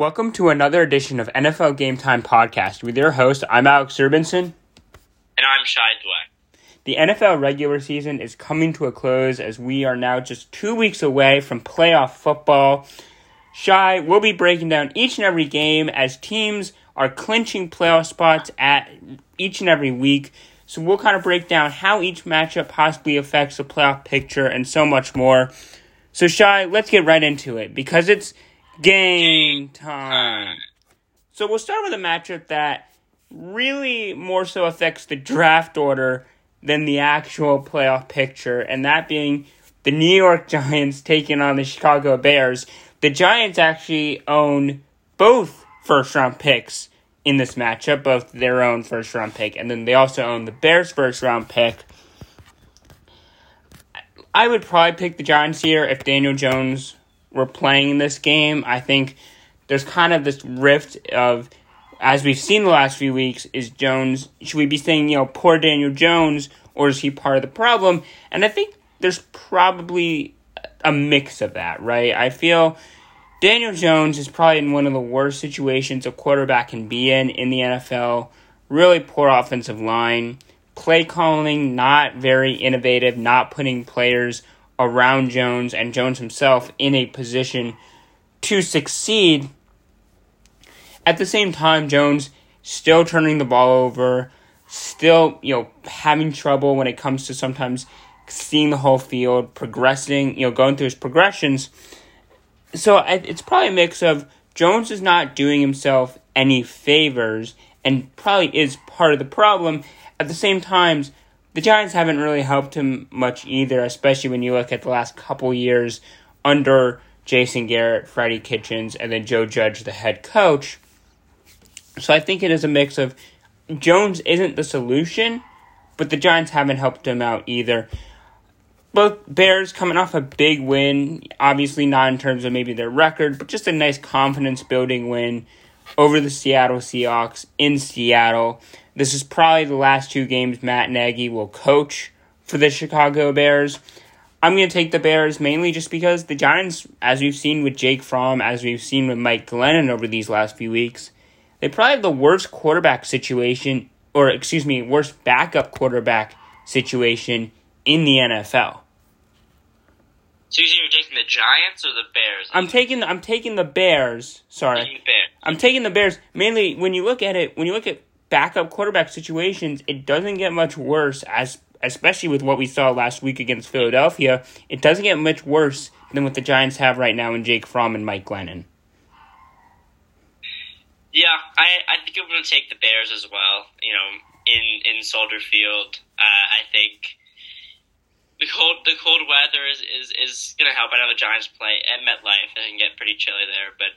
Welcome to another edition of NFL Game Time Podcast with your host. I'm Alex Urbanson. And I'm Shai Dweck. The NFL regular season is coming to a close as we are now just two weeks away from playoff football. Shai will be breaking down each and every game as teams are clinching playoff spots at each and every week. So we'll kind of break down how each matchup possibly affects the playoff picture and so much more. So Shai, let's get right into it because it's game time. So we'll start with a matchup that really more so affects the draft order than the actual playoff picture, and that being the New York Giants taking on the Chicago Bears. The Giants actually own both first round picks in this matchup, both their own first round pick, and then they also own the Bears' first round pick. I would probably pick the Giants here if Daniel Jones were playing this game. I think there's kind of this rift of, as we've seen the last few weeks, is Jones, should we be saying, you know, poor Daniel Jones, or is he part of the problem? And I think there's probably a mix of that, right? I feel Daniel Jones is probably in one of the worst situations a quarterback can be in in the NFL. Really poor offensive line, play calling not very innovative, not putting players around Jones and Jones himself in a position to succeed. At the same time, Jones still turning the ball over, still, you know, having trouble when it comes to sometimes seeing the whole field, progressing, you know, going through his progressions so it's probably a mix of Jones is not doing himself any favors and probably is part of the problem. At the same time, the Giants haven't really helped him much either, especially when you look at the last couple years under Jason Garrett, Freddie Kitchens, and then Joe Judge, the head coach. So I think it is a mix of Jones isn't the solution, but the Giants haven't helped him out either both Bears coming off a big win, obviously not in terms of maybe their record, but just a nice confidence building win over the Seattle Seahawks in Seattle. This is probably the last two games Matt Nagy will coach for the Chicago Bears. I'm going to take the Bears mainly just because the Giants, as we've seen with Jake Fromm, as we've seen with Mike Glennon over these last few weeks, they probably have the worst quarterback situation, or excuse me, worst backup quarterback situation in the NFL. So you're taking the Giants or the Bears? I'm taking I'm taking the Bears. Sorry, taking the Bears. I'm taking the Bears mainly when you look at it. When you look at backup quarterback situations, it doesn't get much worse. As especially with what we saw last week against Philadelphia, it doesn't get much worse than what the Giants have right now in Jake Fromm and Mike Glennon. Yeah, I I think I'm going to take the Bears as well. You know, in in Soldier Field, uh, I think the cold the cold weather is, is, is going to help. I know the Giants play at MetLife; it get pretty chilly there, but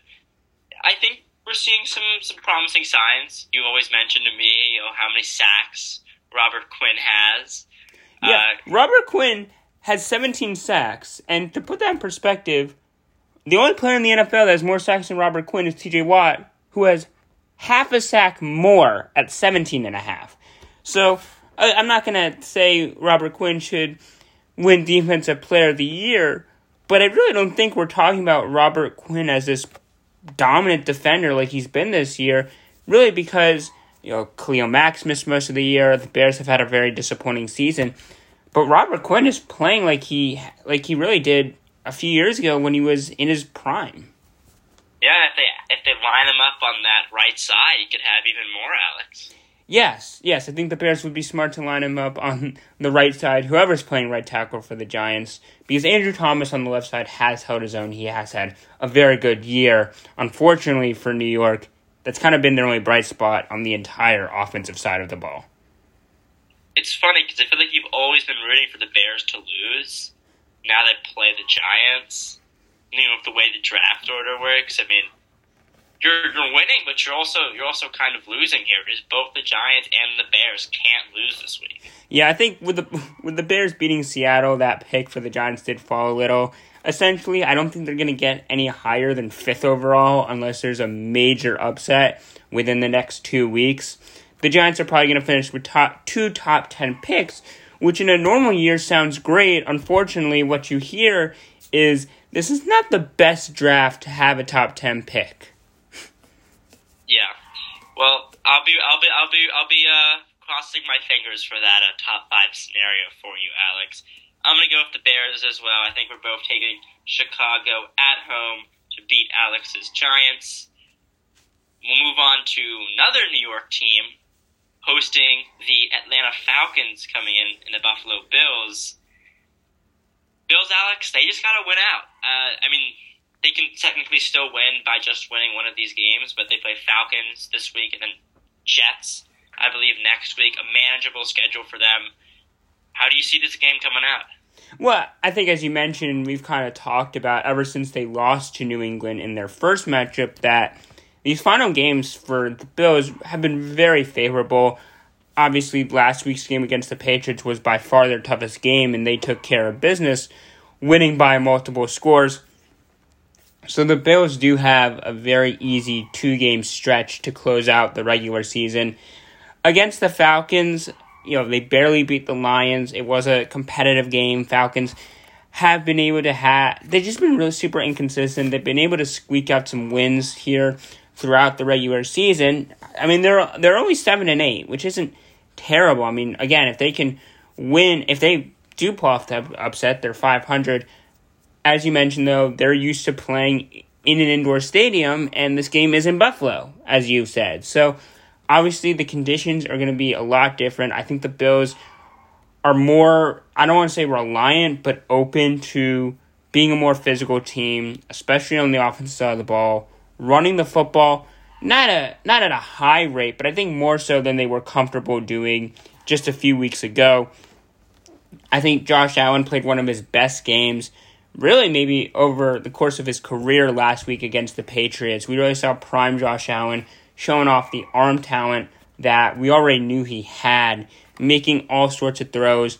I think we're seeing some some promising signs. You always mentioned to me, you know, how many sacks Robert Quinn has. Yeah, uh, Robert Quinn has 17 sacks, and to put that in perspective, the only player in the NFL that has more sacks than Robert Quinn is T.J. Watt, who has half a sack more at 17 and a half. So I'm not going to say Robert Quinn should win Defensive Player of the Year, but I really don't think we're talking about Robert Quinn as this dominant defender like he's been this year, really because, you know, Khalil Mack missed most of the year, the Bears have had a very disappointing season. But Robert Quinn is playing like he like he really did a few years ago when he was in his prime. Yeah, if they if they line him up on that right side, he could have even more, Alex. Yes, yes, I think the Bears would be smart to line him up on the right side, whoever's playing right tackle for the Giants, because Andrew Thomas on the left side has held his own. He has had a very good year. Unfortunately for New York, that's kind of been their only bright spot on the entire offensive side of the ball. It's funny because I feel like you've always been rooting for the Bears to lose. Now they play the Giants. You know, the way the draft order works, I mean, you're you're winning, but you're also you're also kind of losing here because both the Giants and the Bears can't lose this week. Yeah, I think with the with the Bears beating Seattle, that pick for the Giants did fall a little. Essentially, I don't think they're going to get any higher than fifth overall unless there's a major upset within the next two weeks. The Giants are probably going to finish with top two top ten picks, which in a normal year sounds great. Unfortunately, what you hear is this is not the best draft to have a top ten pick. Well, I'll be I'll be I'll be I'll be uh crossing my fingers for that uh, top five scenario for you, Alex. I'm gonna go with the Bears as well. I think we're both taking Chicago at home to beat Alex's Giants. We'll move on to another New York team hosting the Atlanta Falcons coming in in the Buffalo Bills. Bills, Alex, they just gotta win out. Uh, I mean, they can technically still win by just winning one of these games, but they play Falcons this week and then Jets, I believe, next week. A manageable schedule for them. How do you see this game coming out? Well, I think as you mentioned, we've kind of talked about ever since they lost to New England in their first matchup that these final games for the Bills have been very favorable. Obviously, last week's game against the Patriots was by far their toughest game, and they took care of business, winning by multiple scores. So the Bills do have a very easy two game stretch to close out the regular season. Against the Falcons, you know, they barely beat the Lions. It was a competitive game. Falcons have been able to have, they've just been really super inconsistent. They've been able to squeak out some wins here throughout the regular season. I mean, they're they're only seven and eight, which isn't terrible. I mean, again, if they can win, if they do pull off the upset, they're five hundred. As you mentioned, though, they're used to playing in an indoor stadium, and this game is in Buffalo, as you've said. So, obviously, the conditions are going to be a lot different. I think the Bills are more, I don't want to say reliant, but open to being a more physical team, especially on the offensive side of the ball running the football not a not at a high rate, but I think more so than they were comfortable doing just a few weeks ago. I think Josh Allen played one of his best games, really maybe over the course of his career last week against the Patriots. We really saw prime Josh Allen showing off the arm talent that we already knew he had, making all sorts of throws.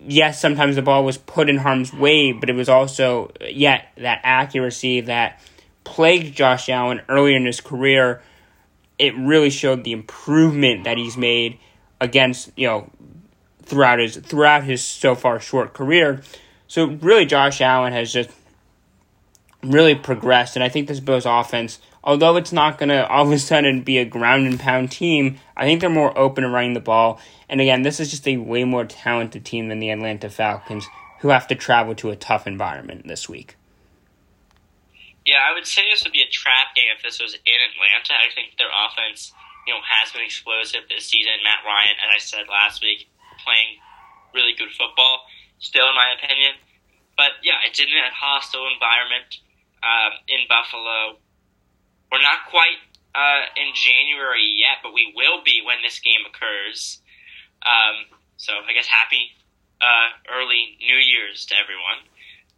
Yes, sometimes the ball was put in harm's way, but it was also yet that accuracy that plagued Josh Allen earlier in his career, it really showed the improvement that he's made against, you know, throughout his throughout his so far short career. So really Josh Allen has just really progressed and I think this Bills offense, although it's not gonna all of a sudden be a ground and pound team, I think they're more open to running the ball. And again, this is just a way more talented team than the Atlanta Falcons, who have to travel to a tough environment this week. Yeah, I would say this would be a trap game if this was in Atlanta. I think their offense, you know, has been explosive this season. Matt Ryan, as I said last week, playing really good football, still in my opinion. But yeah, it's in a hostile environment um, in Buffalo. We're not quite uh, in January yet, but we will be when this game occurs. Um, so I guess happy uh, early New Year's to everyone.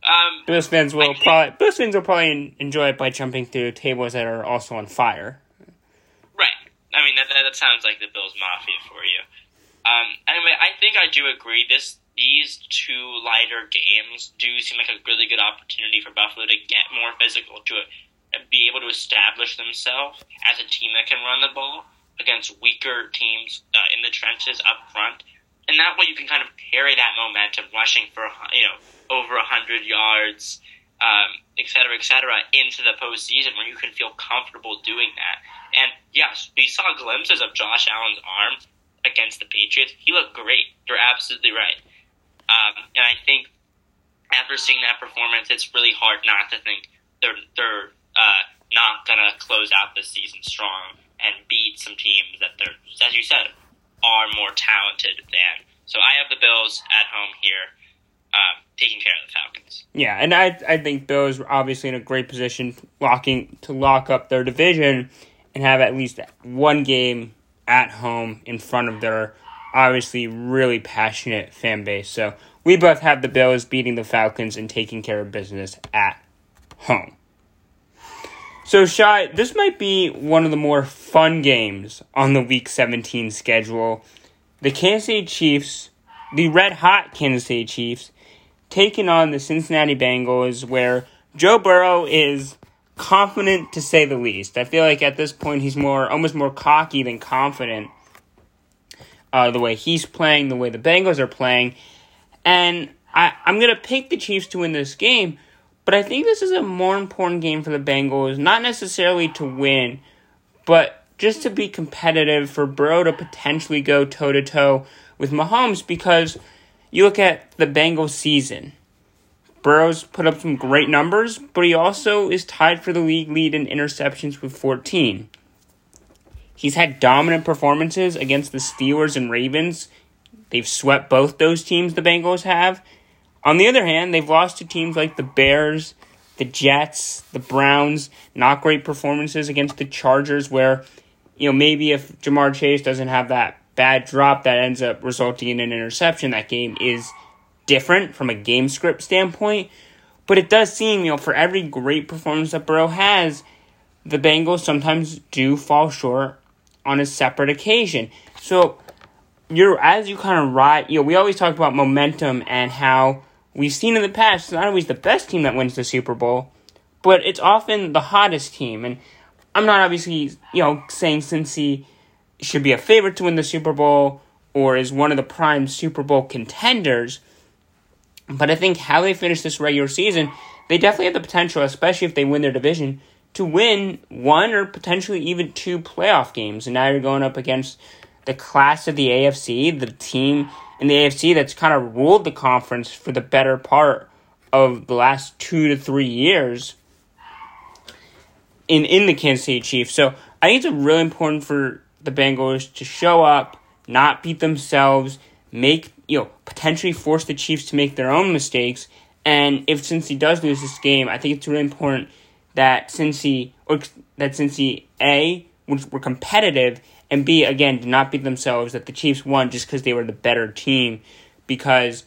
Um, Bills fans will think, probably Bills fans will probably enjoy it by jumping through tables that are also on fire. Right. I mean that, that sounds like the Bills Mafia for you. Um, anyway, I think I do agree. This these two lighter games do seem like a really good opportunity for Buffalo to get more physical, to uh, be able to establish themselves as a team that can run the ball against weaker teams uh, in the trenches up front, and that way you can kind of carry that momentum, rushing for you know over 100 yards, um, et cetera, et cetera, into the postseason where you can feel comfortable doing that. And yes, we saw glimpses of Josh Allen's arm against the Patriots. He looked great. You're absolutely right. Um, and I think after seeing that performance, it's really hard not to think they're they're uh, not gonna close out this season strong and beat some teams that they're, as you said, are more talented than. So I have the Bills at home here um, taking care of the Falcons. Yeah, and I I think Bills are obviously in a great position locking to lock up their division and have at least one game at home in front of their obviously really passionate fan base. So we both have the Bills beating the Falcons and taking care of business at home. So, Shai, this might be one of the more fun games on the Week 17 schedule. The Kansas City Chiefs, the red hot Kansas City Chiefs, taking on the Cincinnati Bengals, where Joe Burrow is confident to say the least. I feel like at this point he's more almost more cocky than confident. Uh, the way he's playing, the way the Bengals are playing, and I, I'm gonna pick the Chiefs to win this game. But I think this is a more important game for the Bengals, not necessarily to win, but just to be competitive for Burrow to potentially go toe to toe with Mahomes because you look at the Bengals season. Burrow's put up some great numbers, but he also is tied for the league lead in interceptions with 14. He's had dominant performances against the Steelers and Ravens. They've swept both those teams, the Bengals have. On the other hand, they've lost to teams like the Bears, the Jets, the Browns. Not great performances against the Chargers, where, you know, maybe if Ja'Marr Chase doesn't have that bad drop that ends up resulting in an interception, that game is different from a game script standpoint. But it does seem, you know, for every great performance that Burrow has, the Bengals sometimes do fall short on a separate occasion. So you're as you kind of ride, you know, we always talk about momentum and how we've seen in the past it's not always the best team that wins the Super Bowl, but it's often the hottest team. And I'm not obviously, you know, saying Cincy should be a favorite to win the Super Bowl or is one of the prime Super Bowl contenders. But I think how they finish this regular season, they definitely have the potential, especially if they win their division, to win one or potentially even two playoff games. And now you're going up against the class of the AFC, the team in the AFC that's kind of ruled the conference for the better part of the last two to three years in, in the Kansas City Chiefs. So I think it's really important for the Bengals to show up, not beat themselves, make you know potentially force the Chiefs to make their own mistakes. And if Cincy does lose this game, I think it's really important that Cincy or that Cincy a were competitive and b again did not beat themselves that the Chiefs won just because they were the better team. Because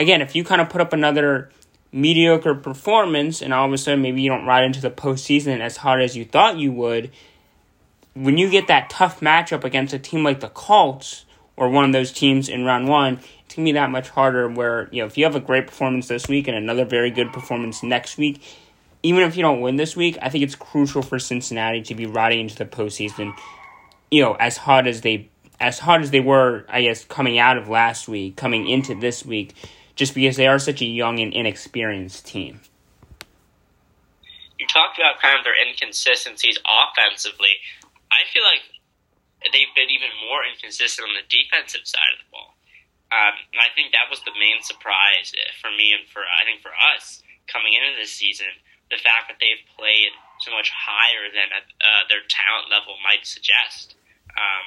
again, if you kind of put up another mediocre performance and all of a sudden maybe you don't ride into the postseason as hard as you thought you would, when you get that tough matchup against a team like the Colts or one of those teams in round one, it's gonna be that much harder. Where you know if you have a great performance this week and another very good performance next week, even if you don't win this week, I think it's crucial for Cincinnati to be riding into the postseason. You know, as hard as they as hard as they were, I guess, coming out of last week, coming into this week, just because they are such a young and inexperienced team. You talked about kind of their inconsistencies offensively. I feel like they've been even more inconsistent on the defensive side of the ball. Um, and I think that was the main surprise for me and for I think for us coming into this season. The fact that they've played so much higher than uh, their talent level might suggest. Um,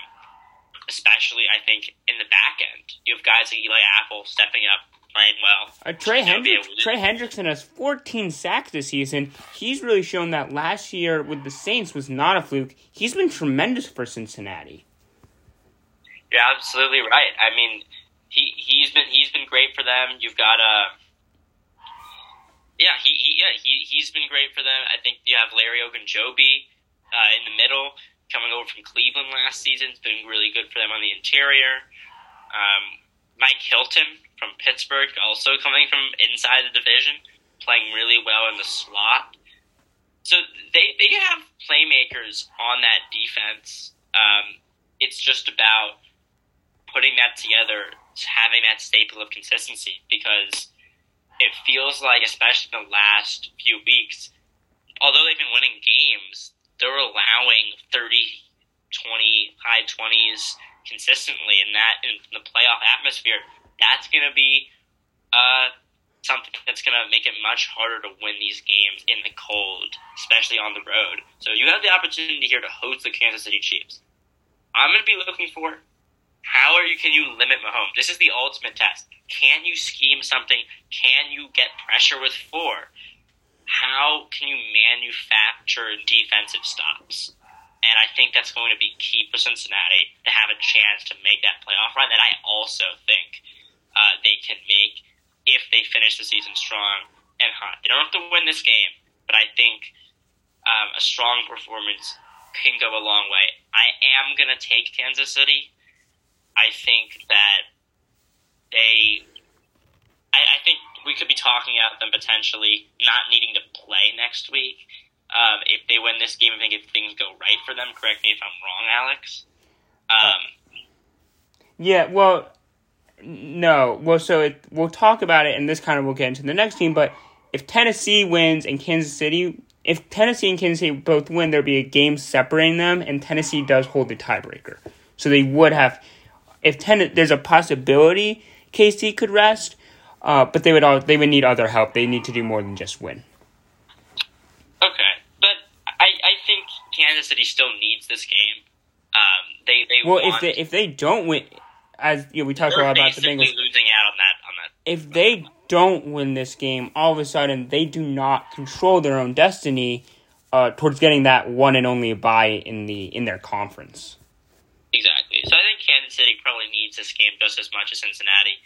especially, I think, in the back end. You have guys like Eli Apple stepping up playing well. Uh, Trey, Hendricks, Trey Hendrickson has 14 sacks this season. He's really shown that last year with the Saints was not a fluke. He's been tremendous for Cincinnati. You're absolutely right. I mean, he he's been he's been great for them. You've got a uh, yeah he, he yeah he he's been great for them. I think you have Larry Ogunjobi uh, in the middle coming over from Cleveland last season. It's been really good for them on the interior. Um, Mike Hilton from Pittsburgh, also coming from inside the division, playing really well in the slot. So they they have playmakers on that defense. Um, it's just about putting that together, having that staple of consistency, because it feels like, especially the last few weeks, although they've been winning games, they're allowing 30, 20, high 20s consistently, and that in the playoff atmosphere that's going to be uh, something that's going to make it much harder to win these games in the cold, especially on the road. So you have the opportunity here to host the Kansas City Chiefs. I'm going to be looking for how are you can you limit Mahomes? This is the ultimate test. Can you scheme something? Can you get pressure with four? How can you manufacture defensive stops? And I think that's going to be key for Cincinnati to have a chance to make that playoff run. And I also think uh, they can make if they finish the season strong and hot. They don't have to win this game, but I think um, a strong performance can go a long way. I am going to take Kansas City. I think that they. I, I, think we could be talking about them potentially not needing to play next week. Um, if they win this game, I think if things go right for them, correct me if I'm wrong, Alex. Um, yeah, well, no. Well, so it, we'll talk about it, and this kind of will get into the next team. But if Tennessee wins and Kansas City if Tennessee and Kansas City both win, there'd be a game separating them, and Tennessee does hold the tiebreaker. So they would have, if ten, there's a possibility KC could rest, uh, but they would all they would need other help. They need to do more than just win. Okay, but I, I think Kansas City still needs this game. Um, they they well if they if they don't win, as you know, we talked a lot about the Bengals. losing out on that on that. If they don't win this game, all of a sudden they do not control their own destiny uh, towards getting that one and only bye in the in their conference. Exactly. So I think Kansas City probably needs this game just as much as Cincinnati.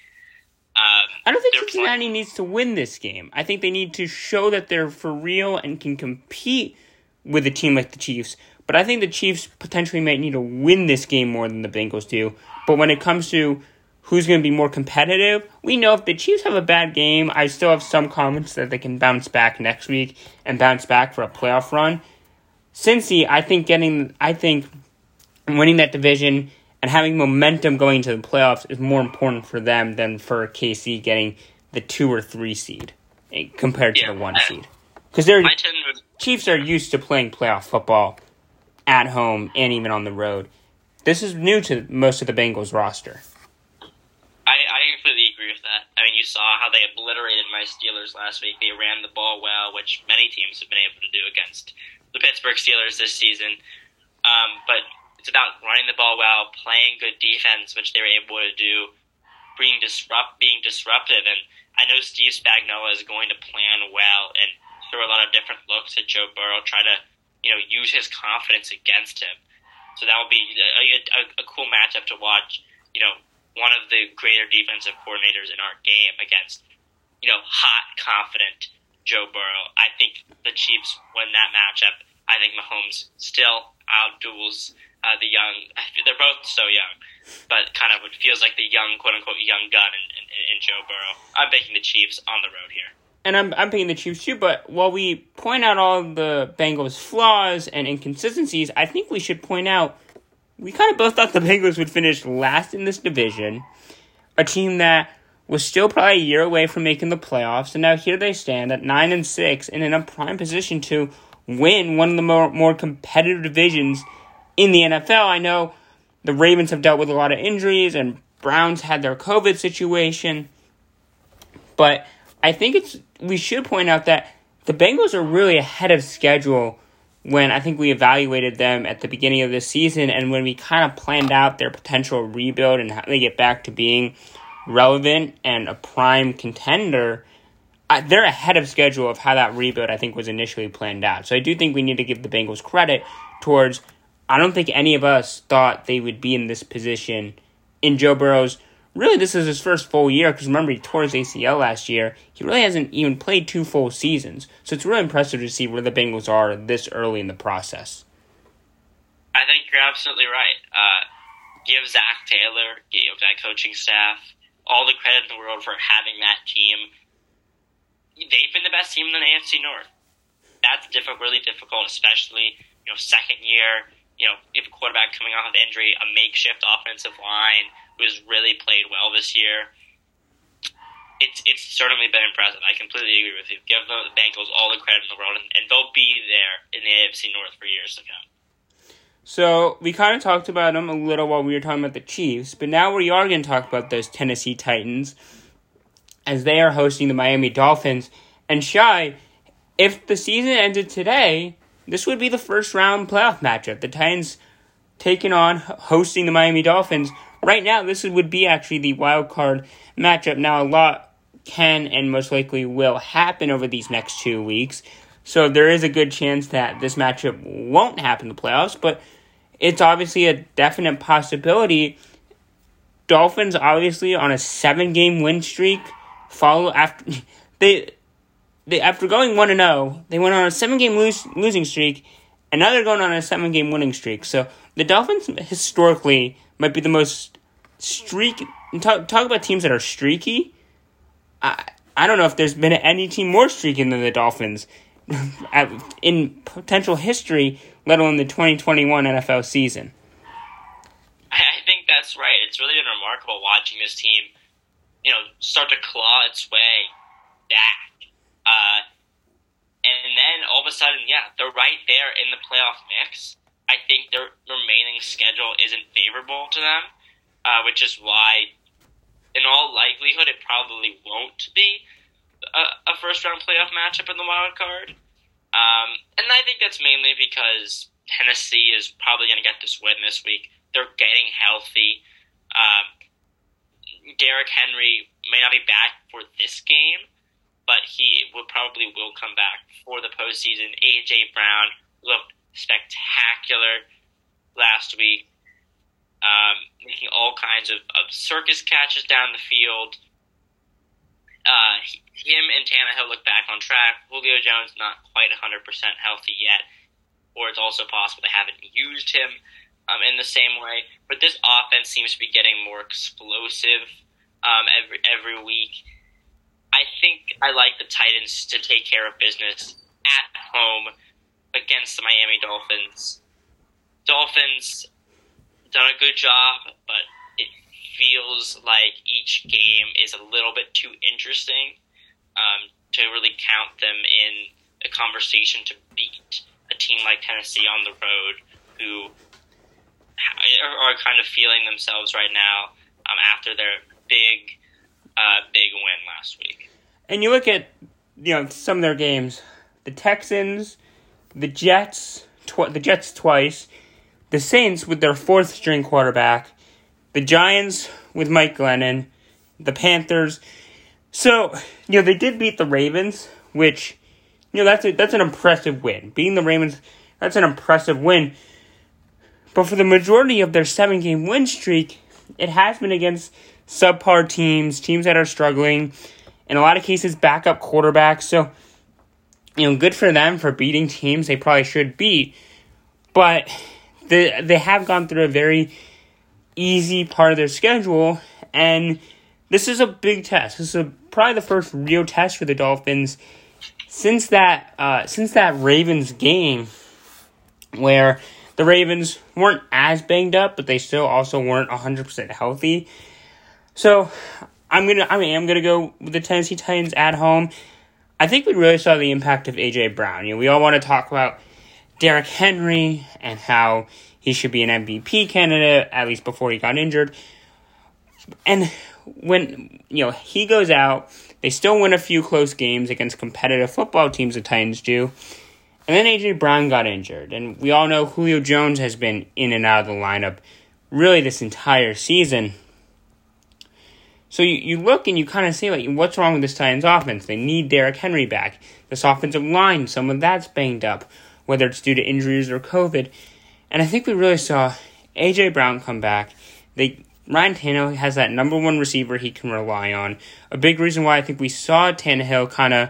Um, I don't think Cincinnati needs to win this game. I think they need to show that they're for real and can compete with a team like the Chiefs. But I think the Chiefs potentially might need to win this game more than the Bengals do. But when it comes to who's going to be more competitive, we know if the Chiefs have a bad game, I still have some comments that they can bounce back next week and bounce back for a playoff run. Cincy, I think getting, I think winning that division and having momentum going to the playoffs is more important for them than for KC getting the two or three seed eh, compared to Yeah, the one I- seed. Because they're to Chiefs are used to playing playoff football at home and even on the road. This is new to most of the Bengals roster. I, I completely agree with that. I mean, you saw how they obliterated my Steelers last week. They ran the ball well, which many teams have been able to do against the Pittsburgh Steelers this season. Um, but about running the ball well, playing good defense, which they were able to do, being disrupt, being disruptive. And I know Steve Spagnuolo is going to plan well and throw a lot of different looks at Joe Burrow, try to you know use his confidence against him. So that will be a, a, a cool matchup to watch. You know, one of the greater defensive coordinators in our game against, you know, hot, confident Joe Burrow. I think the Chiefs win that matchup. I think Mahomes still outduels uh, the young. They're both so young, but kind of feels like the young, quote unquote, young gun in, in, in Joe Burrow. I'm picking the Chiefs on the road here. And I'm, I'm picking the Chiefs too, but while we point out all the Bengals' flaws and inconsistencies, I think we should point out we kind of both thought the Bengals would finish last in this division. A team that was still probably a year away from making the playoffs, and now here they stand at 9 and 6 and in a prime position to win one of the more, more competitive divisions in the NFL. I know the Ravens have dealt with a lot of injuries, and Browns had their COVID situation, but I think it's we should point out that the Bengals are really ahead of schedule when I think we evaluated them at the beginning of the season and when we kind of planned out their potential rebuild and how they get back to being relevant and a prime contender. They're ahead of schedule of how that rebuild I think was initially planned out. So I do think we need to give the Bengals credit towards. I don't think any of us thought they would be in this position in Joe Burrow's really this is his first full year because remember he tore his ACL last year. He really hasn't even played two full seasons, so it's really impressive to see where the Bengals are this early in the process. I think you're absolutely right. Uh, give Zac Taylor, give that coaching staff all the credit in the world for having that team. They've been the best team in the AFC North. That's difficult, really difficult, especially you know second year. You know, if a quarterback coming off of injury, a makeshift offensive line who has really played well this year. It's it's certainly been impressive. I completely agree with you. Give the Bengals all the credit in the world, and, and they'll be there in the AFC North for years to come. So we kind of talked about them a little while we were talking about the Chiefs, but now we are going to talk about those Tennessee Titans as they are hosting the Miami Dolphins. And Shai, if the season ended today, this would be the first round playoff matchup. The Titans taking on hosting the Miami Dolphins. Right now, this would be actually the wild card matchup. Now, a lot can and most likely will happen over these next two weeks. So there is a good chance that this matchup won't happen in the playoffs, but it's obviously a definite possibility. Dolphins obviously on a seven game win streak. Follow after they they after going one and zero, they went on a seven game lose, losing streak, and now they're going on a seven game winning streak. So the Dolphins historically might be the most streak. Talk talk about teams that are streaky. I I don't know if there's been any team more streaky than the Dolphins in potential history, let alone the 2021 NFL season. I think that's right. It's really been remarkable watching this team, you know, start to claw its way back. Uh, and then all of a sudden, yeah, they're right there in the playoff mix. I think their remaining schedule isn't favorable to them, uh, which is why, in all likelihood, it probably won't be a, a first round playoff matchup in the wild card. Um, and I think that's mainly because Tennessee is probably going to get this win this week. They're getting healthy. Um, Derrick Henry may not be back for this game, but he will probably will come back for the postseason. AJ Brown looked spectacular last week, um, making all kinds of, of circus catches down the field. Uh, he, him and Tannehill look back on track. Julio Jones not quite 100% healthy yet, or it's also possible they haven't used him um, in the same way. But this offense seems to be getting more explosive um, every every week. I think I like the Titans to take care of business at home against the Miami Dolphins. Dolphins done a good job, but it feels like each game is a little bit too interesting um, to really count them in a conversation to beat a team like Tennessee on the road, who are, kind of feeling themselves right now um, after their big, uh, big win last week. And you look at you know some of their games, the Texans the Jets, tw- the Jets twice, the Saints with their fourth string quarterback, the Giants with Mike Glennon, the Panthers. So, you know, they did beat the Ravens, which, you know, that's a, that's an impressive win. Beating the Ravens, that's an impressive win. But for the majority of their seven game win streak, it has been against subpar teams, teams that are struggling, in a lot of cases, backup quarterbacks. So, you know, good for them for beating teams they probably should beat. But they, they have gone through a very easy part of their schedule, and this is a big test. This is a, probably the first real test for the Dolphins since that uh, since that Ravens game, where the Ravens weren't as banged up, but they still also weren't hundred percent healthy. So I'm gonna I mean I'm gonna go with the Tennessee Titans at home. I think we really saw the impact of AJ Brown. You know, we all want to talk about Derrick Henry and how he should be an MVP candidate at least before he got injured. And when you know he goes out, they still win a few close games against competitive football teams. The Titans do. And then AJ Brown got injured, and we all know Julio Jones has been in and out of the lineup really this entire season. So you, you look and you kind of say, like, what's wrong with this Titans offense? They need Derrick Henry back. This offensive line, some of that's banged up, whether it's due to injuries or COVID. And I think we really saw A.J. Brown come back. They Ryan Tannehill has that number one receiver he can rely on. A big reason why I think we saw Tannehill kind of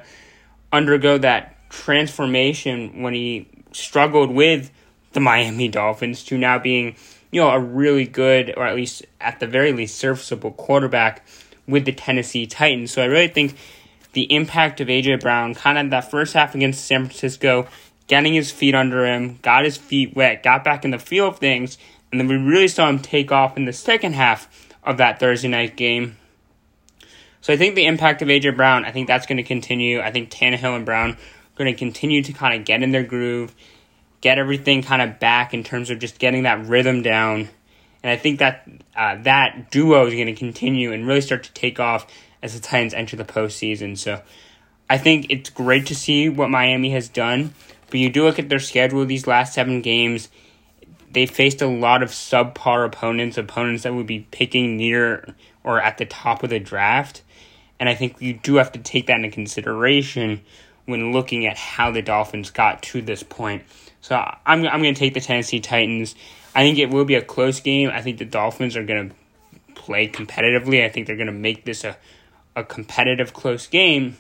undergo that transformation when he struggled with the Miami Dolphins to now being you know, a really good, or at least at the very least, serviceable quarterback with the Tennessee Titans. So I really think the impact of AJ Brown, kind of that first half against San Francisco, getting his feet under him, got his feet wet, got back in the feel of things, and then we really saw him take off in the second half of that Thursday night game. So I think the impact of AJ Brown, I think that's going to continue. I think Tannehill and Brown are going to continue to kind of get in their groove get everything kind of back in terms of just getting that rhythm down. And I think that uh, that duo is going to continue and really start to take off as the Titans enter the postseason. So I think it's great to see what Miami has done. But you do look at their schedule these last seven games, they faced a lot of subpar opponents, opponents that would be picking near or at the top of the draft. And I think you do have to take that into consideration when looking at how the Dolphins got to this point. So I'm I'm going to take the Tennessee Titans. I think it will be a close game. I think the Dolphins are going to play competitively. I think they're going to make this a a competitive close game.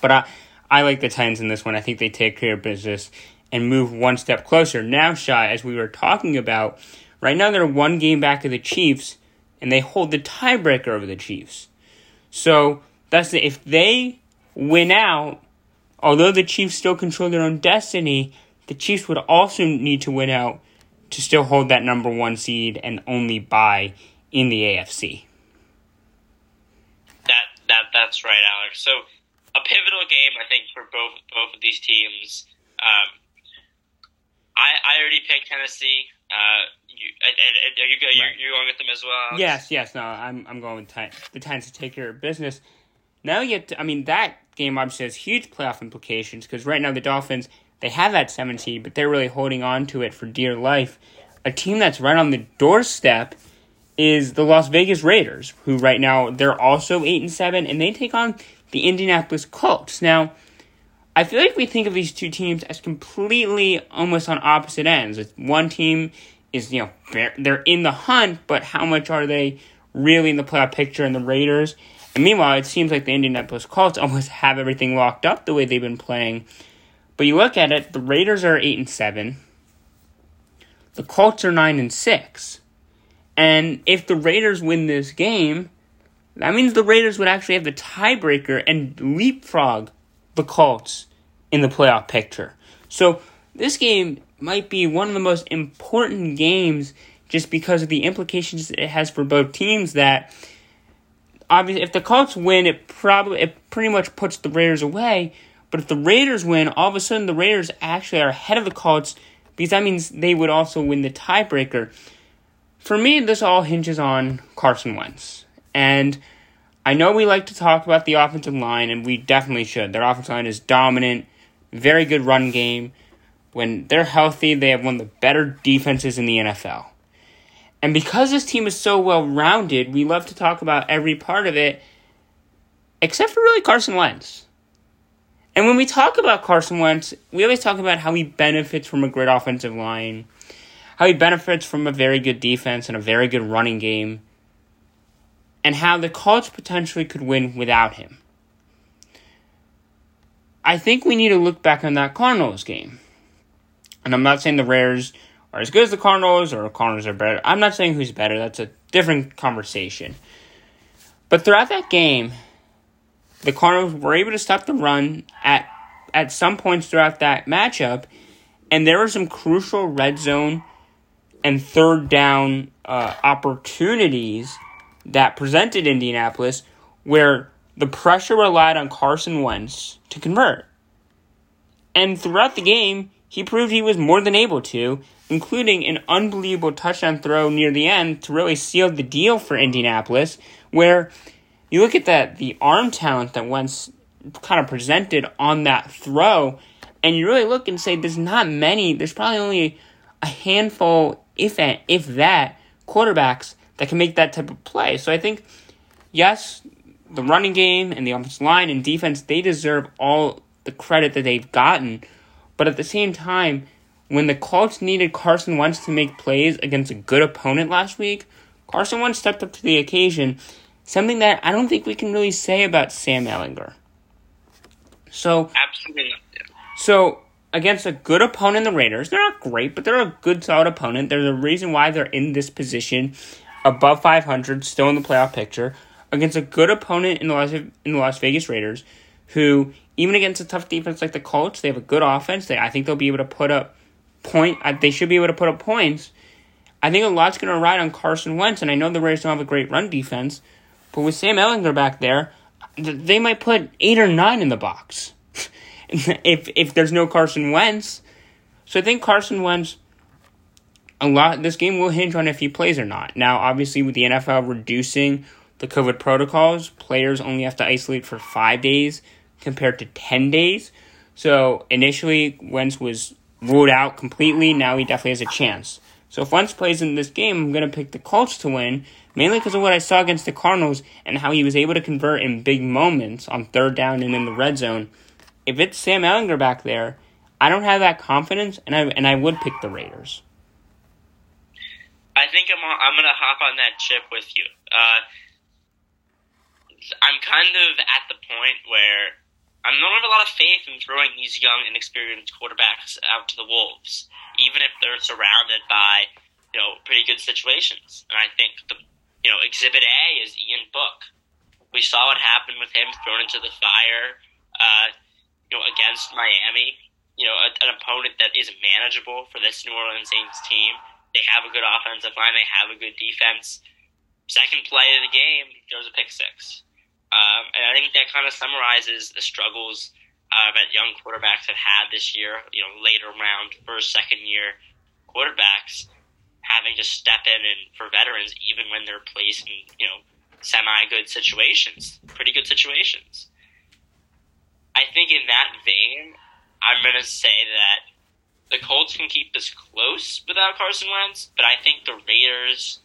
But I I like the Titans in this one. I think they take care of business and move one step closer. Now, Shai, as we were talking about, right now they're one game back of the Chiefs, and they hold the tiebreaker over the Chiefs. So that's the, if they win out, although the Chiefs still control their own destiny, the Chiefs would also need to win out to still hold that number one seed and only bye in the AFC. That that that's right, Alex. So a pivotal game, I think, for both both of these teams. Um, I I already picked Tennessee. Uh, you, and, and, are you? You're, Right. you're going with them as well? Alex? Yes, yes. No, I'm I'm going with the Titans to take care of business. Now you get, to, I mean, that game obviously has huge playoff implications because right now the Dolphins they have that seven seed, but they're really holding on to it for dear life. A team that's right on the doorstep is the Las Vegas Raiders, who right now they're also eight and seven, and they take on the Indianapolis Colts. Now, I feel like we think of these two teams as completely almost on opposite ends. One team is you know they're, in the hunt, but how much are they really in the playoff picture? And the Raiders, and meanwhile, it seems like the Indianapolis Colts almost have everything locked up the way they've been playing. But you look at it, the Raiders are eight and seven. The Colts are nine and six. And if the Raiders win this game, that means the Raiders would actually have the tiebreaker and leapfrog the Colts in the playoff picture. So this game might be one of the most important games just because of the implications it has for both teams that obviously if the Colts win it probably it pretty much puts the Raiders away, but if the Raiders win, all of a sudden the Raiders actually are ahead of the Colts because that means they would also win the tiebreaker. For me, this all hinges on Carson Wentz. And I know we like to talk about the offensive line, and we definitely should. Their offensive line is dominant, very good run game. When they're healthy, they have one of the better defenses in the NFL. And because this team is so well rounded, we love to talk about every part of it, except for really Carson Wentz. And when we talk about Carson Wentz, we always talk about how he benefits from a great offensive line, how he benefits from a very good defense and a very good running game, and how the Colts potentially could win without him. I think we need to look back on that Cardinals game. And I'm not saying the Raiders are as good as the Cardinals or the Cardinals are better. I'm not saying who's better. That's a different conversation. But throughout that game, the Cardinals were able to stop the run at at some points throughout that matchup, and there were some crucial red zone and third down uh, opportunities that presented Indianapolis where the pressure relied on Carson Wentz to convert. And throughout the game, he proved he was more than able to, including an unbelievable touchdown throw near the end to really seal the deal for Indianapolis, where you look at that the arm talent that Wentz kind of presented on that throw, and you really look and say there's not many, there's probably only a handful, if if that, quarterbacks that can make that type of play. So I think, yes, the running game and the offensive line and defense, they deserve all the credit that they've gotten. But at the same time, when the Colts needed Carson Wentz to make plays against a good opponent last week, Carson Wentz stepped up to the occasion. Something that I don't think we can really say about Sam Ehlinger. So Absolutely. so against a good opponent, the Raiders, they're not great, but they're a good, solid opponent. There's a reason why they're in this position, above 500, still in the playoff picture, against a good opponent in the Las, in the Las Vegas Raiders, who even against a tough defense like the Colts, they have a good offense. They, I think they'll be able to put up point. uh, They should be able to put up points. I think a lot's going to ride on Carson Wentz, and I know the Raiders don't have a great run defense, but with Sam Ehlinger back there, they might put eight or nine in the box if if there's no Carson Wentz. So I think Carson Wentz a lot this game will hinge on if he plays or not. Now, obviously with the NFL reducing the COVID protocols, players only have to isolate for 5 days compared to 10 days. So, initially Wentz was ruled out completely, now he definitely has a chance. So if Wentz plays in this game, I'm going to pick the Colts to win, mainly because of what I saw against the Cardinals and how he was able to convert in big moments on third down and in the red zone. If it's Sam Ehlinger back there, I don't have that confidence, and I and I would pick the Raiders. I think I'm I'm gonna hop on that chip with you. Uh, I'm kind of at the point where I don't have a lot of faith in throwing these young, inexperienced quarterbacks out to the wolves, even if they're surrounded by you know pretty good situations. And I think the you know Exhibit A is Ian Book. We saw what happened with him thrown into the fire, uh, you know, against Miami. You know, a, an opponent that is manageable for this New Orleans Saints team. They have a good offensive line. They have a good defense. Second play of the game, he throws a pick six. Um, and I think that kind of summarizes the struggles uh, that young quarterbacks have had this year. You know, later round, first, second year quarterbacks having to step in and for veterans, even when they're placed in you know semi good situations, pretty good situations. I think in that vein, I'm going to say that the Colts can keep this close without Carson Wentz, but I think the Raiders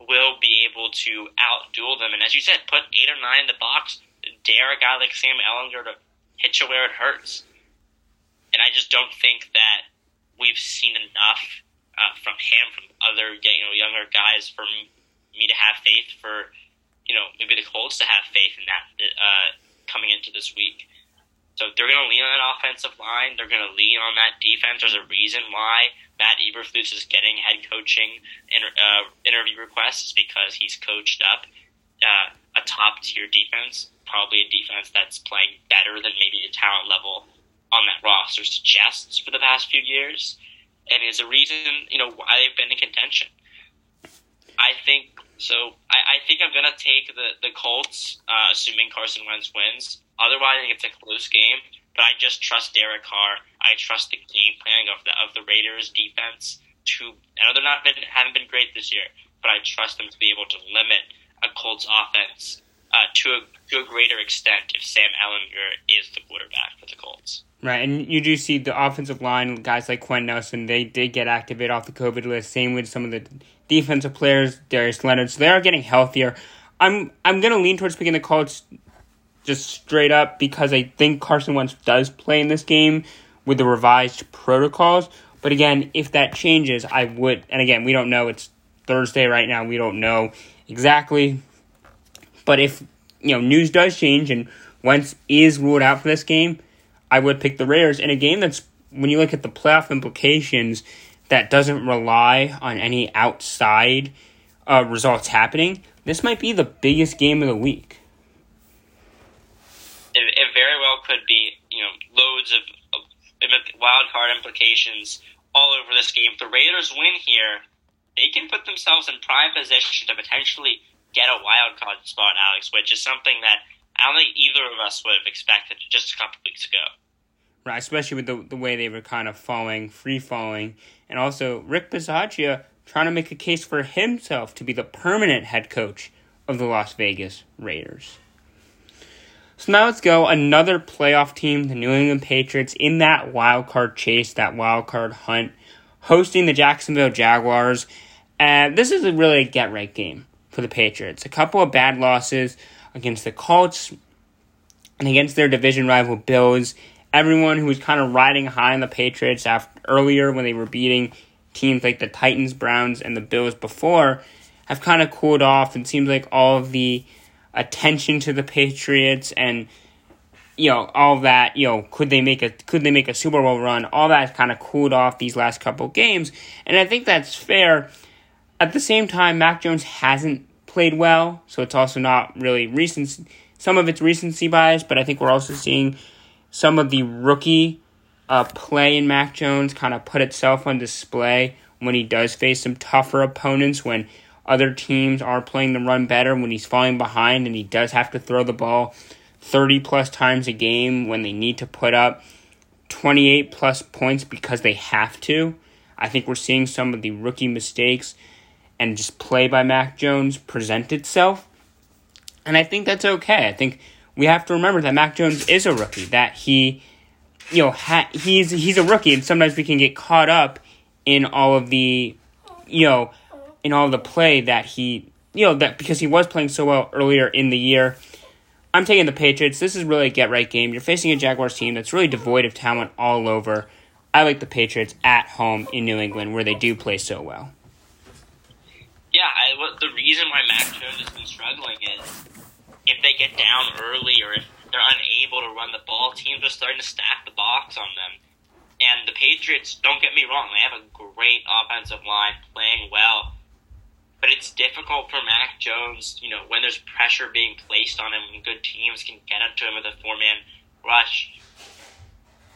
will be able to outduel them. And as you said, put eight or nine in the box, dare a guy like Sam Ehlinger to hit you where it hurts. And I just don't think that we've seen enough uh, from him, from other you know younger guys, for me to have faith for you know maybe the Colts to have faith in that uh, coming into this week. So they're going to lean on that offensive line. They're going to lean on that defense. There's a reason why Matt Eberflus is getting head coaching inter, uh, interview requests because he's coached up uh, a top tier defense, probably a defense that's playing better than maybe the talent level on that roster suggests for the past few years, and is a reason you know why they've been in contention. I think so. I, I think I'm to take the the Colts, uh, assuming Carson Wentz wins. Otherwise, I think it's a close game. But I just trust Derek Carr. I trust the game planning of the of the Raiders defense to. I know they're not been haven't been great this year, but I trust them to be able to limit a Colts offense uh, to a to a greater extent if Sam Ehlinger is the quarterback for the Colts. Right, and you do see the offensive line guys like Quenton Nelson. They did get activated off the COVID list. Same with some of the defensive players, Darius Leonard. So they are getting healthier. I'm I'm gonna lean towards picking the Colts just straight up because I think Carson Wentz does play in this game with the revised protocols. But again, if that changes, I would. And again, we don't know. It's Thursday right now. We don't know exactly. But if you know news does change and Wentz is ruled out for this game, I would pick the Raiders in a game that's when you look at the playoff implications that doesn't rely on any outside uh, results happening. This might be the biggest game of the week it, it very well could be, you know, loads of, of wild card implications all over this game. If the Raiders win here, they can put themselves in prime position to potentially get a wild card spot, Alex, which is something that I don't think either of us would have expected just a couple weeks ago. Right, especially with the, the way they were kind of falling, free falling, and also Rick Bisaccia trying to make a case for himself to be the permanent head coach of the Las Vegas Raiders. So now let's go. Another playoff team, the New England Patriots, in that wild card chase, that wild card hunt, hosting the Jacksonville Jaguars. And this is a really get right game for the Patriots. A couple of bad losses against the Colts and against their division rival Bills. Everyone who was kind of riding high on the Patriots after earlier when they were beating teams like the Titans, Browns, and the Bills before have kind of cooled off. It seems like all the attention to the Patriots and you know all that you know could they make a could they make a Super Bowl run all that kind of cooled off these last couple games and I think that's fair at the same time Mac Jones hasn't played well so it's also not really recent some of it's recency bias but I think we're also seeing some of the rookie uh, play in Mac Jones kind of put itself on display when he does face some tougher opponents when other teams are playing the run better when he's falling behind and he does have to throw the ball 30 plus times a game when they need to put up 28 plus points because they have to. I think we're seeing some of the rookie mistakes and just play by Mac Jones present itself. And I think that's okay. I think we have to remember that Mac Jones is a rookie, that he you know, ha- he's he's a rookie and sometimes we can get caught up in all of the you know, in all the play that he, you know, that because he was playing so well earlier in the year. I'm taking the Patriots. This is really a get right game. You're facing a Jaguars team that's really devoid of talent all over. I like the Patriots at home in New England where they do play so well. Yeah, I, what, the reason why Mac Jones has been struggling is if they get down early or if they're unable to run the ball, teams are starting to stack the box on them. And the Patriots, don't get me wrong, they have a great offensive line playing well but it's difficult for Mac Jones, you know, when there's pressure being placed on him, when good teams can get up to him with a four man rush.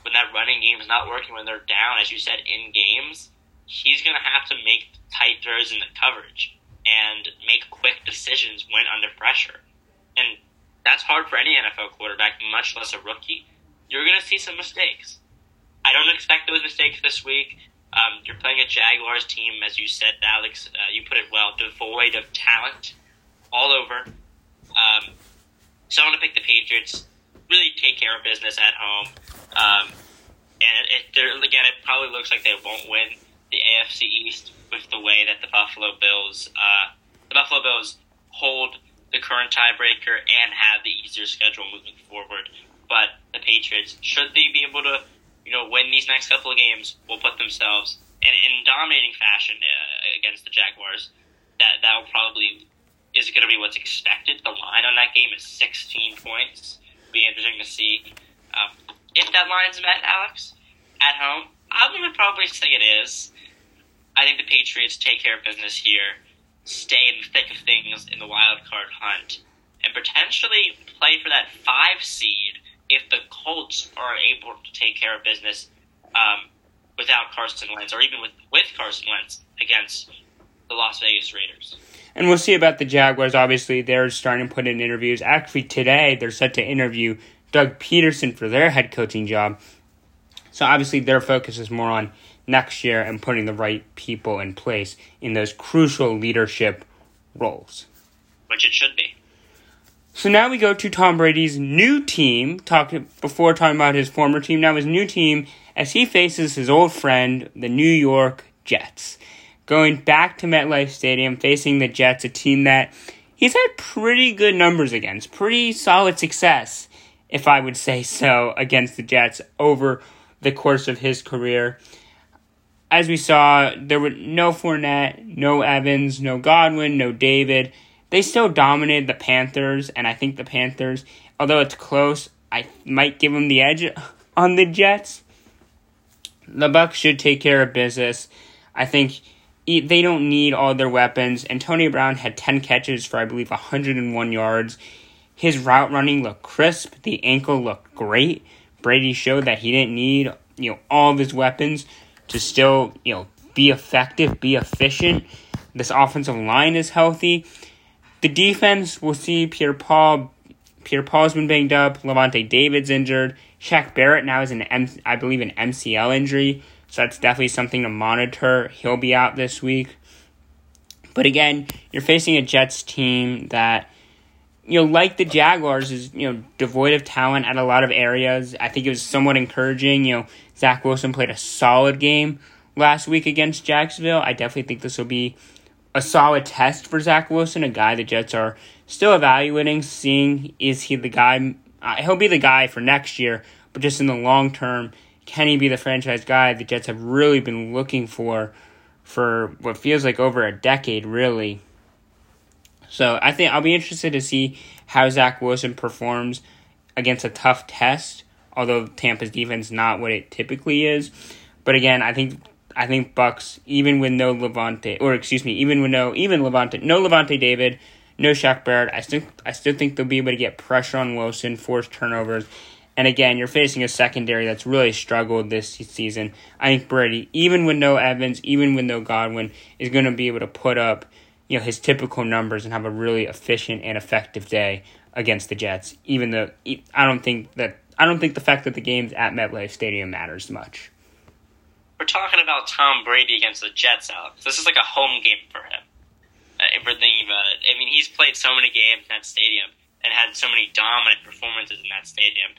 When that running game is not working, when they're down, as you said, in games, he's going to have to make tight throws in the coverage and make quick decisions when under pressure. And that's hard for any NFL quarterback, much less a rookie. You're going to see some mistakes. I don't expect those mistakes this week. Um, you're playing a Jaguars team, as you said, Alex. Uh, you put it well, devoid of talent all over. Um, so I'm going to pick the Patriots. Really take care of business at home. Um, and it, it, again, it probably looks like they won't win the AFC East with the way that the Buffalo Bills, uh, the Buffalo Bills hold the current tiebreaker and have the easier schedule moving forward. But the Patriots, should they be able to, you know, win these next couple of games, will put themselves in, in dominating fashion uh, against the Jaguars. That that will probably is going to be what's expected. The line on that game is 16 points. It'll be interesting to see um, if that line's met, Alex, at home. Going to probably say it is. I think the Patriots take care of business here, stay in the thick of things in the wild card hunt, and potentially play for that five seed if the Colts are able to take care of business um, without Carson Wentz, or even with, with Carson Wentz against the Las Vegas Raiders. And we'll see about the Jaguars. Obviously, they're starting to put in interviews. Actually, today they're set to interview Doug Pederson for their head coaching job. So obviously, their focus is more on next year and putting the right people in place in those crucial leadership roles. Which it should be. So now we go to Tom Brady's new team. Talk before talking about his former team. Now his new team as he faces his old friend, the New York Jets going back to MetLife Stadium, facing the Jets, a team that he's had pretty good numbers against, pretty solid success, if I would say so, against the Jets over the course of his career. As we saw, there were no Fournette, no Evans, no Godwin, no David. They still dominated the Panthers, and I think the Panthers, although it's close, I might give them the edge on the Jets. The Bucs should take care of business. I think they don't need all their weapons. Antonio Brown had 10 catches for, I believe, 101 yards. His route running looked crisp. The ankle looked great. Brady showed that he didn't need, you know, all of his weapons to still, you know, be effective, be efficient. This offensive line is healthy. The defense, we'll see Pierre Paul. Pierre Paul's been banged up. Lavonte David's injured. Shaq Barrett now is an, M- I believe, an MCL injury. So that's definitely something to monitor. He'll be out this week. But again, you're facing a Jets team that, you know, like the Jaguars, is, you know, devoid of talent at a lot of areas. I think it was somewhat encouraging. You know, Zach Wilson played a solid game last week against Jacksonville. I definitely think this will be a solid test for Zach Wilson, a guy the Jets are still evaluating, seeing is he the guy. Uh, he'll be the guy for next year, but just in the long term, can he be the franchise guy the Jets have really been looking for for what feels like over a decade, really? So I think I'll be interested to see how Zach Wilson performs against a tough test. Although Tampa's defense not what it typically is, but again, I think I think Bucs even with no Lavonte or excuse me, even with no even Lavonte no Lavonte David, no Shaq Barrett, I still I still think they'll be able to get pressure on Wilson, force turnovers, and again, you're facing a secondary that's really struggled this season. I think Brady, even with no Evans, even with no Godwin, is going to be able to put up, you know, his typical numbers and have a really efficient and effective day against the Jets. Even though I don't think that I don't think the fact that the game's at MetLife Stadium matters much. We're talking about Tom Brady against the Jets, Alex. This is like a home game for him. Uh, if we're thinking about it, I mean, he's played so many games in that stadium and had so many dominant performances in that stadium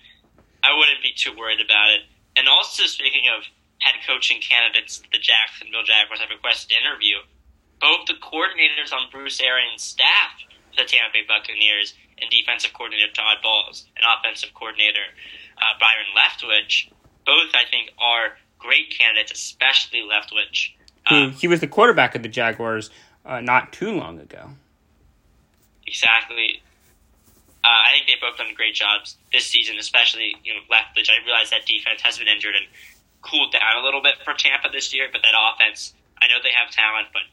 I wouldn't be too worried about it. And also, speaking of head coaching candidates the Jacksonville Jaguars have requested to interview, both the coordinators on Bruce Arians' staff the Tampa Bay Buccaneers and defensive coordinator Todd Bowles and offensive coordinator uh, Byron Leftwich, both I think are great candidates, especially Leftwich. Um, he, he, was the quarterback of the Jaguars uh, not too long ago. Exactly. Uh, I think they've both done great jobs this season, especially you know Leftwich. I realize that defense has been injured and cooled down a little bit for Tampa this year, but that offense, I know they have talent, but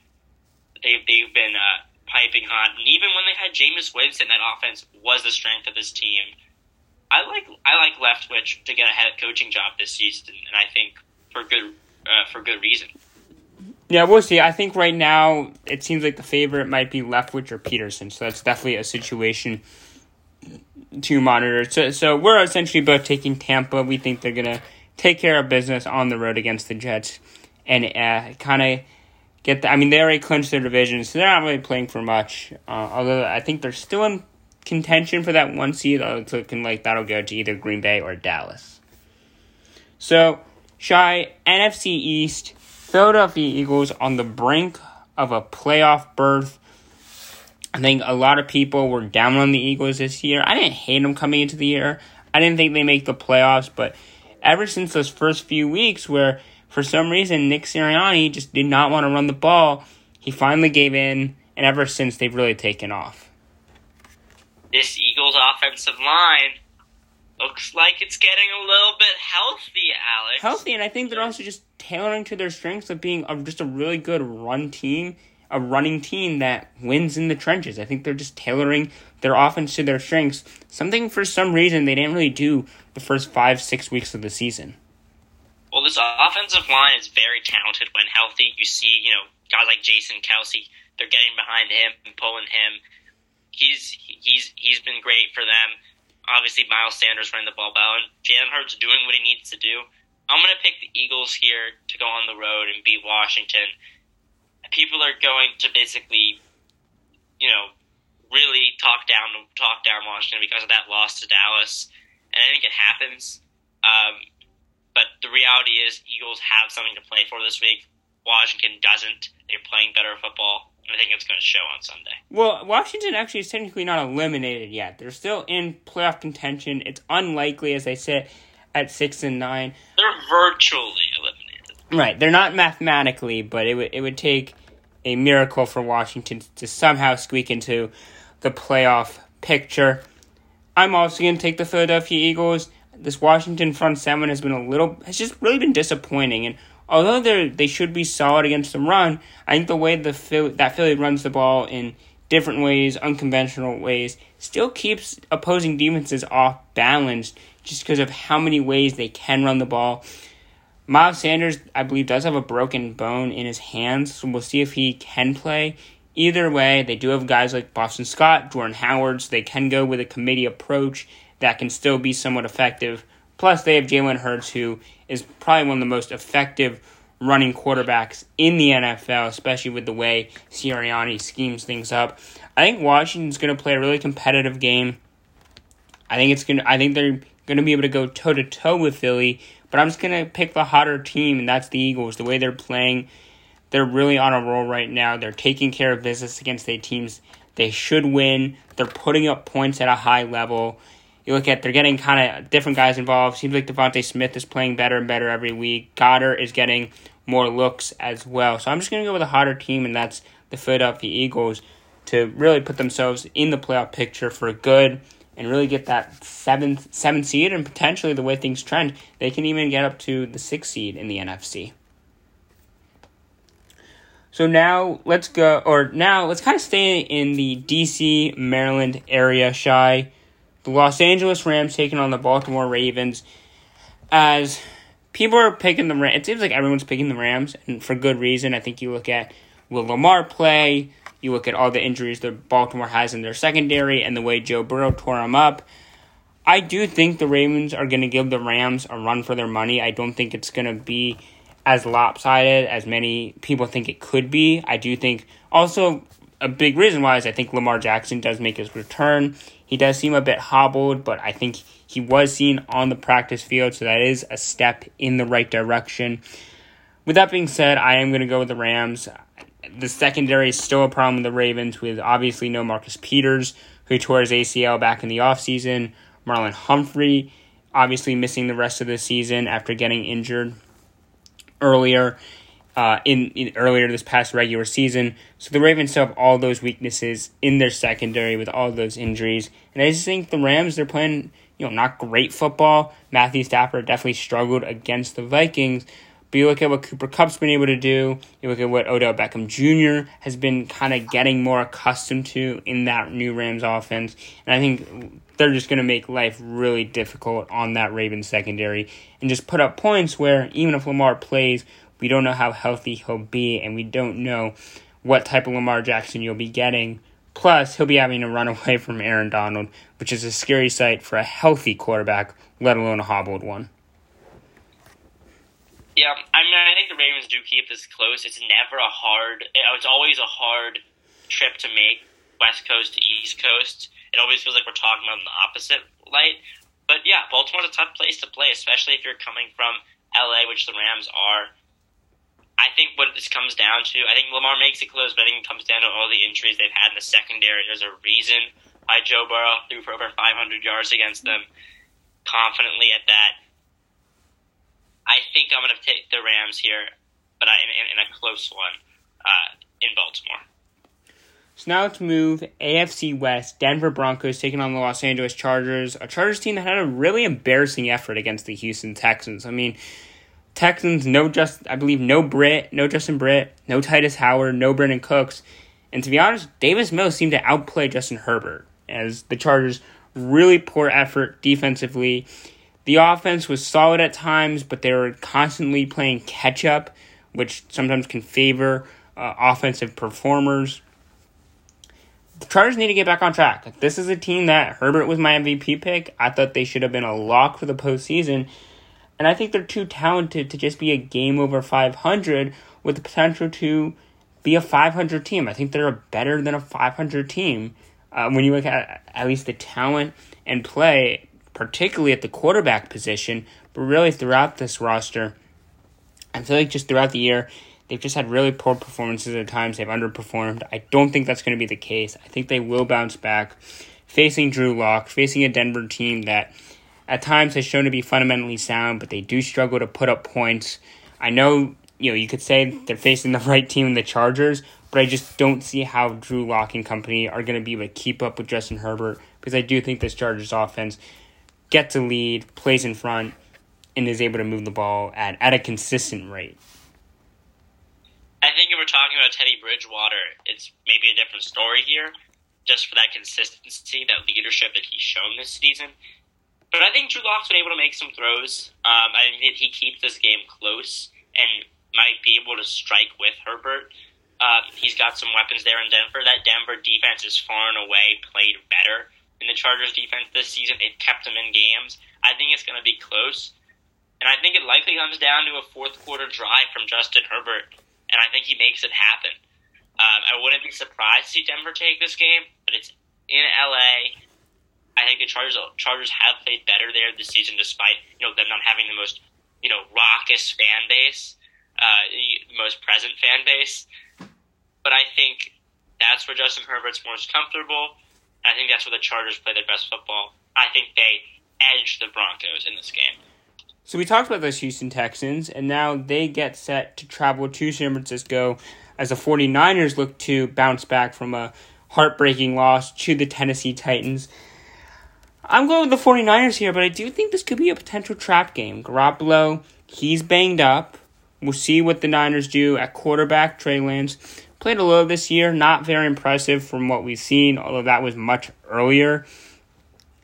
they've they've been uh, piping hot. And even when they had Jameis Winston, that offense was the strength of this team. I like I like Leftwich to get a head coaching job this season, and I think for good uh, for good reason. Yeah, we'll see. I think right now it seems like the favorite might be Leftwich or Pederson, so that's definitely a situation to monitor. So, so we're essentially both taking Tampa. We think they're gonna take care of business on the road against the Jets, and uh, kind of get. The, I mean, they already clinched their division, so they're not really playing for much. Uh, although I think they're still in contention for that one seed. Looking like that'll go to either Green Bay or Dallas. So, Shai NFC East, Philadelphia Eagles on the brink of a playoff berth. I think a lot of people were down on the Eagles this year. I didn't hate them coming into the year. I didn't think they make the playoffs, but ever since those first few weeks where for some reason Nick Sirianni just did not want to run the ball, he finally gave in, and ever since they've really taken off. This Eagles offensive line looks like it's getting a little bit healthy, Alex. Healthy, and I think they're also just tailoring to their strengths of being a, just a really good run team a running team that wins in the trenches. I think they're just tailoring their offense to their strengths. Something for some reason they didn't really do the first five, six weeks of the season. Well, this offensive line is very talented when healthy. You see, you know, guys like Jason Kelce, they're getting behind him and pulling him. He's he's he's been great for them. Obviously, Miles Sanders running the ball well, and Jalen Hurts doing what he needs to do. I'm going to pick the Eagles here to go on the road and beat Washington people are going to basically, you know, really talk down talk down Washington because of that loss to Dallas, and I think it happens. Um, but the reality is, Eagles have something to play for this week. Washington doesn't. They're playing better football, and I think it's going to show on Sunday. Well, Washington actually is technically not eliminated yet. They're still in playoff contention. It's unlikely, as I said, at six and nine. They're virtually eliminated. Right, they're not mathematically, but it would it would take a miracle for Washington to somehow squeak into the playoff picture. I'm also going to take the Philadelphia Eagles. This Washington front seven has been a little has just really been disappointing, and although they they should be solid against the run, I think the way the Philly, that Philly runs the ball in different ways, unconventional ways, still keeps opposing defenses off balance just because of how many ways they can run the ball. Miles Sanders, I believe, does have a broken bone in his hands, so we'll see if he can play. Either way, they do have guys like Boston Scott, Jordan Howard, so they can go with a committee approach that can still be somewhat effective. Plus, they have Jalen Hurts, who is probably one of the most effective running quarterbacks in the NFL, especially with the way Sirianni schemes things up. I think Washington's going to play a really competitive game. I think it's going. I think they're going to be able to go toe to toe with Philly, but I'm just going to pick the hotter team, and that's the Eagles. The way they're playing, they're really on a roll right now. They're taking care of business against the teams they should win. They're putting up points at a high level. You look at they're getting kind of different guys involved. Seems like DeVonta Smith is playing better and better every week. Goedert is getting more looks as well. So I'm just going to go with a hotter team, and that's the Philadelphia Eagles to really put themselves in the playoff picture for good and really get that seventh seventh seed and potentially the way things trend, they can even get up to the sixth seed in the NFC. So now let's go, or now let's kind of stay in the DC, Maryland area, Shai. The Los Angeles Rams taking on the Baltimore Ravens. As people are picking the Rams, it seems like everyone's picking the Rams, and for good reason. I think you look at will Lamar play? You look at all the injuries that Baltimore has in their secondary and the way Joe Burrow tore them up. I do think the Ravens are going to give the Rams a run for their money. I don't think it's going to be as lopsided as many people think it could be. I do think also a big reason why is I think Lamar Jackson does make his return. He does seem a bit hobbled, but I think he was seen on the practice field, so that is a step in the right direction. With that being said, I am going to go with the Rams the secondary is still a problem with the Ravens, with obviously no Marcus Peters, who tore his ACL back in the offseason. Marlon Humphrey, obviously missing the rest of the season after getting injured earlier. Uh, in, in, earlier this past regular season, so the Ravens still have all those weaknesses in their secondary with all those injuries, and I just think the Rams they're playing you know not great football. Matthew Stafford definitely struggled against the Vikings, but you look at what Cooper Kupp's been able to do, you look at what Odell Beckham Jr. has been kind of getting more accustomed to in that new Rams offense. And I think they're just going to make life really difficult on that Ravens secondary and just put up points where even if Lamar plays, we don't know how healthy he'll be and we don't know what type of Lamar Jackson you'll be getting Plus, he'll be having to run away from Aaron Donald, which is a scary sight for a healthy quarterback, let alone a hobbled one. Yeah, I mean, I think the Ravens do keep this close. It's never a hard. It's always a hard trip to make, West Coast to East Coast. It always feels like we're talking about the opposite light. But yeah, Baltimore's a tough place to play, especially if you're coming from LA, which the Rams are. I think what this comes down to, I think Lamar makes it close, but I think it comes down to all the injuries they've had in the secondary. There's a reason why Joe Burrow threw for over 500 yards against them confidently at that. I think I'm going to take the Rams here, but I, in, in a close one uh, in Baltimore. So now let's move AFC West. Denver Broncos taking on the Los Angeles Chargers, a Chargers team that had a really embarrassing effort against the Houston Texans. I mean, Texans, no just I believe no Britt, no Justin Britt, no Tytus Howard, no Brandin Cooks, and to be honest, Davis Mills seemed to outplay Justin Herbert as the Chargers really poor effort defensively the offense was solid at times, but they were constantly playing catch up, which sometimes can favor uh, offensive performers. The Chargers need to get back on track. This is a team that Herbert was my MVP pick. I thought they should have been a lock for the postseason. And I think they're too talented to just be a game over 500 with the potential to be a 500 team. I think they're better than a 500 team uh, when you look at at least the talent and play particularly at the quarterback position, but really throughout this roster. I feel like just throughout the year, they've just had really poor performances at times. They've underperformed. I don't think that's going to be the case. I think they will bounce back facing Drew Lock, facing a Denver team that at times has shown to be fundamentally sound, but they do struggle to put up points. I know, you know, you could say they're facing the right team in the Chargers, but I just don't see how Drew Lock and company are going to be able to keep up with Justin Herbert because I do think this Chargers offense gets a lead, plays in front, and is able to move the ball at, at a consistent rate. I think if we're talking about Teddy Bridgewater, it's maybe a different story here, just for that consistency, that leadership that he's shown this season. But I think Drew Lock's been able to make some throws. Um, I think he keeps this game close and might be able to strike with Herbert. Uh, he's got some weapons there in Denver. That Denver defense is far and away played better in the Chargers defense this season. They've kept them in games. I think it's going to be close. And I think it likely comes down to a fourth quarter drive from Justin Herbert. And I think he makes it happen. Um, I wouldn't be surprised to see Denver take this game, but it's in LA. I think the Chargers Chargers have played better there this season, despite you know them not having the most you know raucous fan base, uh, the most present fan base. But I think that's where Justin Herbert's most comfortable. I think that's where the Chargers play their best football. I think they edge the Broncos in this game. So we talked about those Houston Texans, and now they get set to travel to San Francisco as the 49ers look to bounce back from a heartbreaking loss to the Tennessee Titans. I'm going with the 49ers here, but I do think this could be a potential trap game. Garoppolo, he's banged up. We'll see what the Niners do at quarterback. Trey Lance Played a little this year, not very impressive from what we've seen, although that was much earlier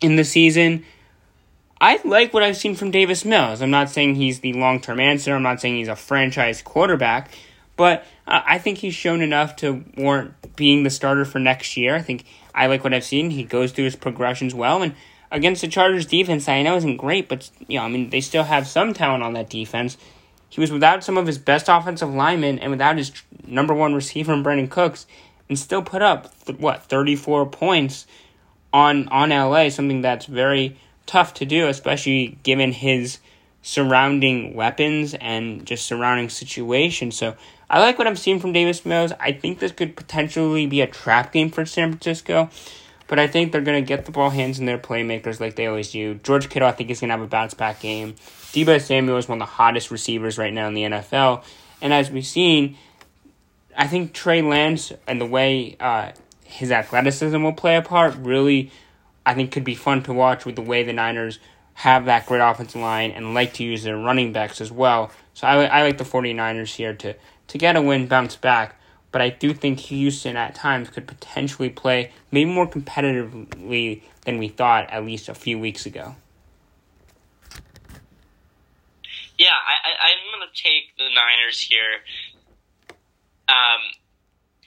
in the season. I like what I've seen from Davis Mills. I'm not saying he's the long term answer, I'm not saying he's a franchise quarterback, but I think he's shown enough to warrant being the starter for next year. I think I like what I've seen. He goes through his progressions well, and against the Chargers defense, I know isn't great, but you know, I mean, they still have some talent on that defense. He was without some of his best offensive linemen and without his number one receiver, Brandin Cooks, and still put up what thirty four points on on LA. Something that's very tough to do, especially given his surrounding weapons and just surrounding situation. So I like what I'm seeing from Davis Mills. I think this could potentially be a trap game for San Francisco. But I think they're going to get the ball hands in their playmakers like they always do. George Kittle, I think, is going to have a bounce back game. Deebo Samuel is one of the hottest receivers right now in the NFL. And as we've seen, I think Trey Lance and the way uh, his athleticism will play a part really, I think, could be fun to watch with the way the Niners have that great offensive line and like to use their running backs as well. So I, I like the 49ers here to, to get a win, bounce back but I do think Houston at times could potentially play maybe more competitively than we thought at least a few weeks ago. Yeah, I, am going to take the Niners here. Um,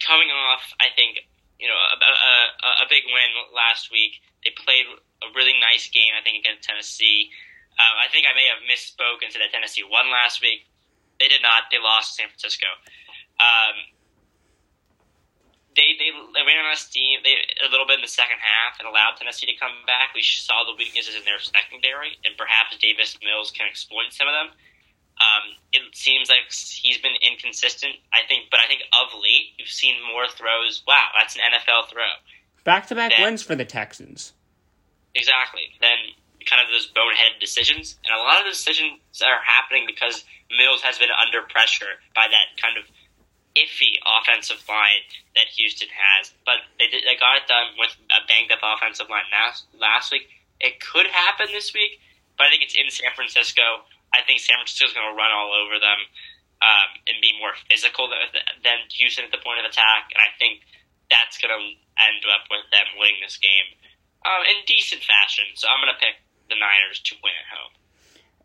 coming off, I think, you know, a, a, a big win last week. They played a really nice game, I think, against Tennessee. Uh, I think I may have misspoken to that Tennessee won last week. They did not. They lost to San Francisco. Um, they, they they ran on a steam they, a little bit in the second half and allowed Tennessee to come back. We saw the weaknesses in their secondary, and perhaps Davis Mills can exploit some of them. Um, it seems like he's been inconsistent. I think, but I think of late you've seen more throws. Wow, that's an NFL throw. Back to back wins for the Texans. Exactly. Then kind of those boneheaded decisions, and a lot of the decisions are happening because Mills has been under pressure by that kind of iffy offensive line that Houston has. But they did, they got it done with a banged up offensive line last last week. It could happen this week, but I think it's in San Francisco. I think San Francisco is going to run all over them um, and be more physical than Houston at the point of attack, and I think that's going to end up with them winning this game um, in decent fashion. So I'm going to pick the Niners to win at home.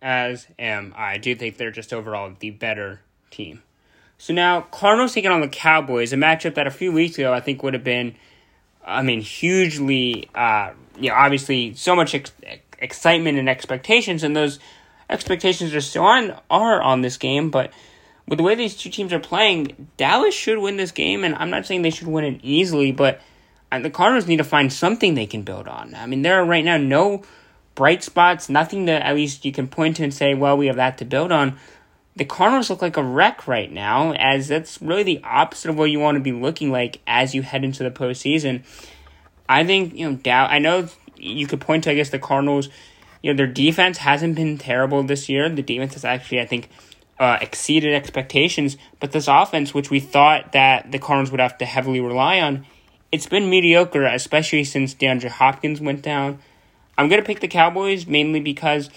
As am I. I do think they're just overall the better team. So now Cardinals taking on the Cowboys, a matchup that a few weeks ago I think would have been, I mean, hugely, uh, you know, obviously so much ex- excitement and expectations, and those expectations are still on are on this game. But with the way these two teams are playing, Dallas should win this game, and I'm not saying they should win it easily, but uh, the Cardinals need to find something they can build on. I mean, there are right now no bright spots, nothing that at least you can point to and say, well, we have that to build on. The Cardinals look like a wreck right now, as that's really the opposite of what you want to be looking like as you head into the postseason. I think, you know, Dow, I know you could point to, I guess, the Cardinals, you know, their defense hasn't been terrible this year. The defense has actually, I think, uh, exceeded expectations, but this offense, which we thought that the Cardinals would have to heavily rely on, it's been mediocre, especially since DeAndre Hopkins went down. I'm to pick the Cowboys mainly because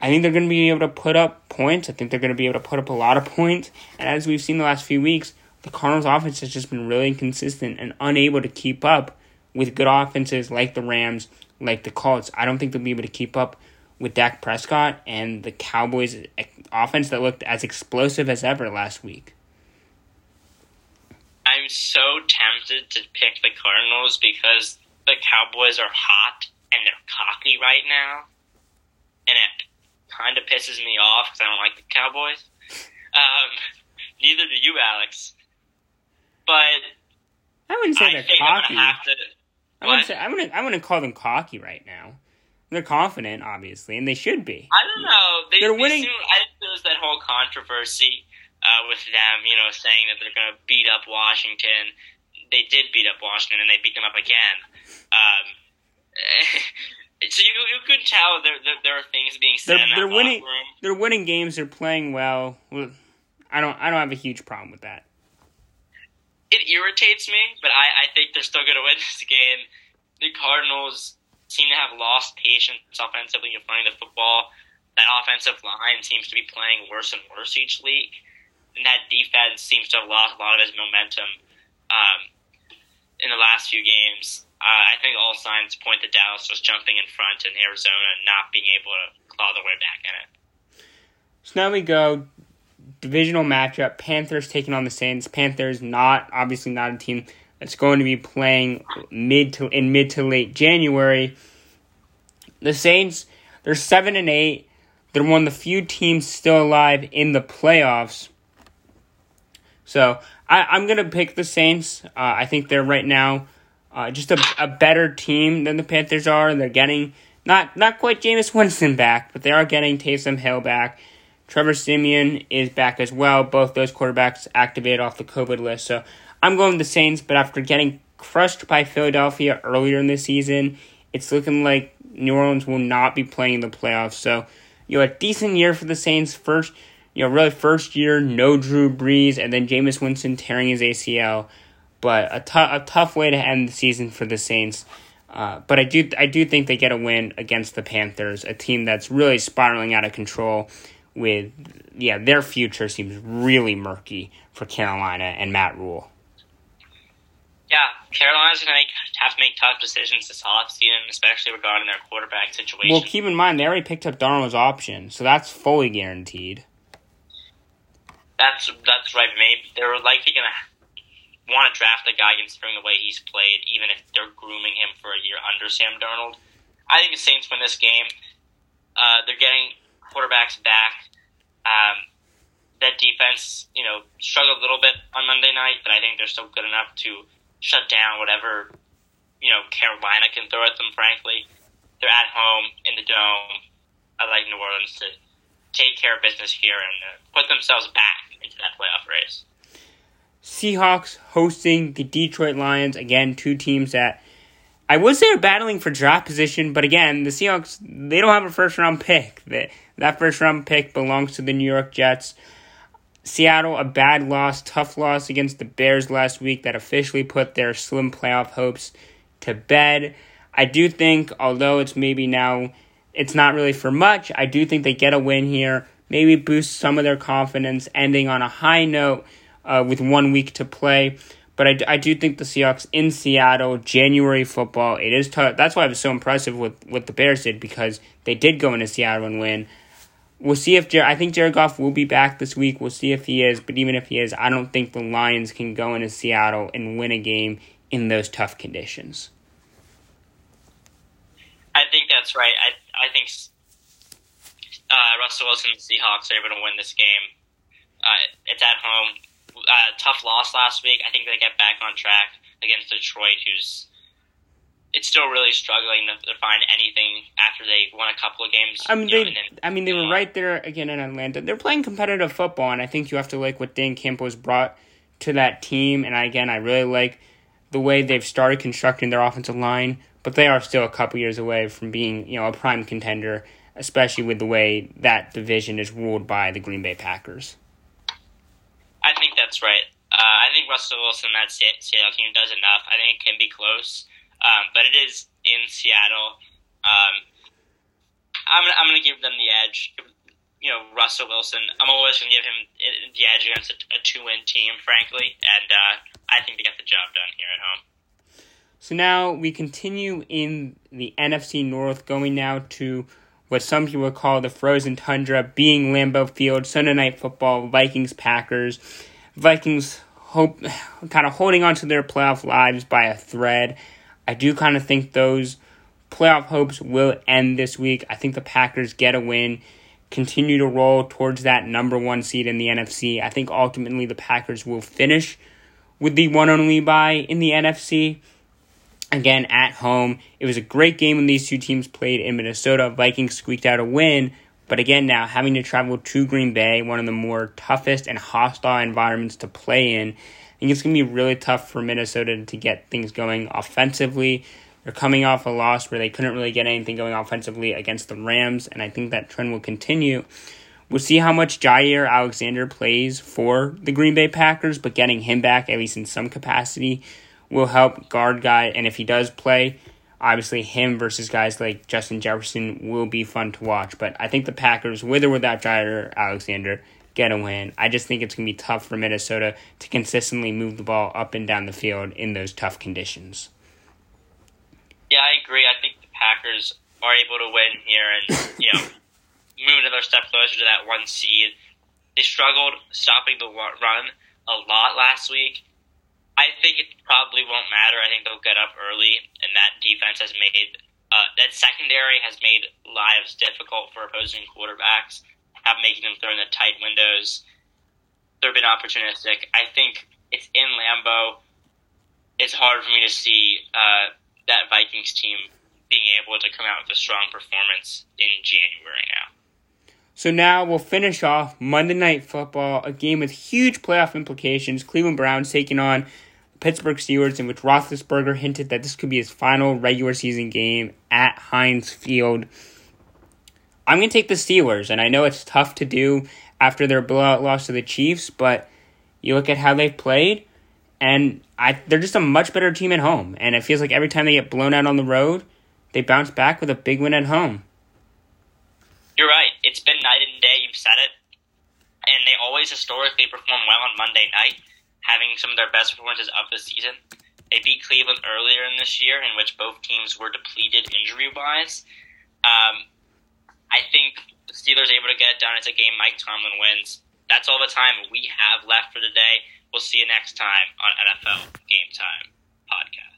I think they're going to be able to put up points. I think they're going to be able to put up a lot of points. And as we've seen the last few weeks, the Cardinals' offense has just been really inconsistent and unable to keep up with good offenses like the Rams, like the Colts. I don't think they'll be able to keep up with Dak Prescott and the Cowboys' offense that looked as explosive as ever last week. I'm so tempted to pick the Cardinals because the Cowboys are hot and they're cocky right now, kind of pisses me off because I don't like the Cowboys. Um, neither do you, Alex. But I wouldn't say I they're cocky. I'm gonna have to. I wouldn't say I wouldn't I wouldn't call them cocky right now. They're confident, obviously, and they should be. I don't know. They, They're they winning- I think there was that whole controversy uh, with them, you know, saying that they're going to beat up Washington. They did beat up Washington, and they beat them up again. Um, so you, you could tell there, there there are things being said They're they're winning. room. They're winning games. They're playing well. I don't I don't have a huge problem with that. It irritates me, but I, I think they're still going to win this game. The Cardinals seem to have lost patience offensively in running the football. That offensive line seems to be playing worse and worse each week. And that defense seems to have lost a lot of its momentum um, in the last few games. Uh, I think all signs point to Dallas just jumping in front and Arizona not being able to claw their way back in it. So now we go divisional matchup. Panthers taking on the Saints. Panthers not obviously not a team that's going to be playing mid to in mid to late January. The Saints, they're seven and eight. They're one of the few teams still alive in the playoffs. So I, I'm gonna pick the Saints. Uh, I think they're right now uh, just a, a better team than the Panthers are. And they're getting not not quite Jameis Winston back, but they are getting Taysom Hill back. Trevor Siemian is back as well. Both those quarterbacks activated off the COVID list. So I'm going with the Saints, but after getting crushed by Philadelphia earlier in the season, it's looking like New Orleans will not be playing the playoffs. So, you know, a decent year for the Saints. First, you know, really first year, no Drew Brees, and then Jameis Winston tearing his ACL. But a, tou- a tough way to end the season for the Saints. Uh, but I do I do think they get a win against the Panthers, a team that's really spiraling out of control. With yeah, their future seems really murky for Carolina and Matt Rhule. Yeah, Carolina's going to make, have to make tough decisions this offseason, especially regarding their quarterback situation. Well, keep in mind they already picked up Darnold's option, so that's fully guaranteed. That's that's right. Maybe they're likely gonna want to draft a guy considering the way he's played, even if they're grooming him for a year under Sam Darnold. I think the Saints win this game. Uh, they're getting quarterbacks back. Um, that defense, you know, struggled a little bit on Monday night, but I think they're still good enough to shut down whatever, you know, Carolina can throw at them, frankly. They're at home in the Dome. I like New Orleans to take care of business here and uh, put themselves back into that playoff race. Seahawks hosting the Detroit Lions. Again, two teams that I would say are battling for draft position, but again, the Seahawks, they don't have a first round pick. That, that first round pick belongs to the New York Jets. Seattle, a bad loss, tough loss against the Bears last week that officially put their slim playoff hopes to bed. I do think, although it's maybe now, it's not really for much, I do think they get a win here, maybe boost some of their confidence, ending on a high note uh, with one week to play. But I, I do think the Seahawks in Seattle, January football, it is tough. That's why it was so impressive with what the Bears did because they did go into Seattle and win. We'll see if Jer- I think Jared Goff will be back this week. We'll see if he is. But even if he is, I don't think the Lions can go into Seattle and win a game in those tough conditions. I think that's right. I I think uh, Russell Wilson and the Seahawks are able to win this game. Uh, it's at home uh, tough loss last week. I think they get back on track against Detroit, who's it's still really struggling to, to find anything after they won a couple of games. I mean, they, know, then, I mean, they were right there again in Atlanta. They're playing competitive football, and I think you have to like what Dan Campbell's brought to that team. And again, I really like the way they've started constructing their offensive line, but they are still a couple years away from being, you know, a prime contender, especially with the way that division is ruled by the Green Bay Packers. That's right. Uh, I think Russell Wilson, that Seattle team, does enough. I think it can be close, um, but it is in Seattle. Um, I'm I'm gonna give them the edge. You know, Russell Wilson. I'm always gonna give him the edge against a, a two win team, frankly, and uh, I think they get the job done here at home. So now we continue in the NFC North, going now to what some people call the frozen tundra, being Lambeau Field, Sunday Night Football, Vikings, Packers. Vikings hope kind of holding on to their playoff lives by a thread. I do kind of think those playoff hopes will end this week. I think the Packers get a win, continue to roll towards that number one seed in the NFC. I think ultimately the Packers will finish with the one only bye in the NFC again at home. It was a great game when these two teams played in Minnesota. Vikings squeaked out a win, but again now having to travel to Green Bay, one of the more toughest and hostile environments to play in. I think it's going to be really tough for Minnesota to get things going offensively. They're coming off a loss where they couldn't really get anything going offensively against the Rams, and I think that trend will continue. We'll see how much Jaire Alexander plays for the Green Bay Packers, but getting him back, at least in some capacity, will help guard guy. And if he does play, obviously him versus guys like Justin Jefferson will be fun to watch. But I think the Packers, with or without Jaire Alexander, get a win. I just think it's going to be tough for Minnesota to consistently move the ball up and down the field in those tough conditions. Yeah, I agree. I think the Packers are able to win here and, you know, move another step closer to that one seed. They struggled stopping the run a lot last week. I think it probably won't matter. I think they'll get up early, and that defense has made uh, that secondary has made lives difficult for opposing quarterbacks, have making them throw in the tight windows. They've been opportunistic. I think it's in Lambeau. It's hard for me to see uh, that Vikings team being able to come out with a strong performance in January now. So now we'll finish off Monday Night Football, a game with huge playoff implications. Cleveland Browns taking on Pittsburgh Steelers, in which Roethlisberger hinted that this could be his final regular season game at Heinz Field. I'm going to take the Steelers, and I know it's tough to do after their blowout loss to the Chiefs, but you look at how they've played, and I, they're just a much better team at home. And it feels like every time they get blown out on the road, they bounce back with a big win at home. You're right. It's been night and day. You've said it. And they always historically perform well on Monday night having some of their best performances of the season. They beat Cleveland earlier in this year, in which both teams were depleted injury wise. Um, I think the Steelers able to get it done. It's a game Mike Tomlin wins. That's all the time we have left for the day. We'll see you next time on NFL Game Time Podcast.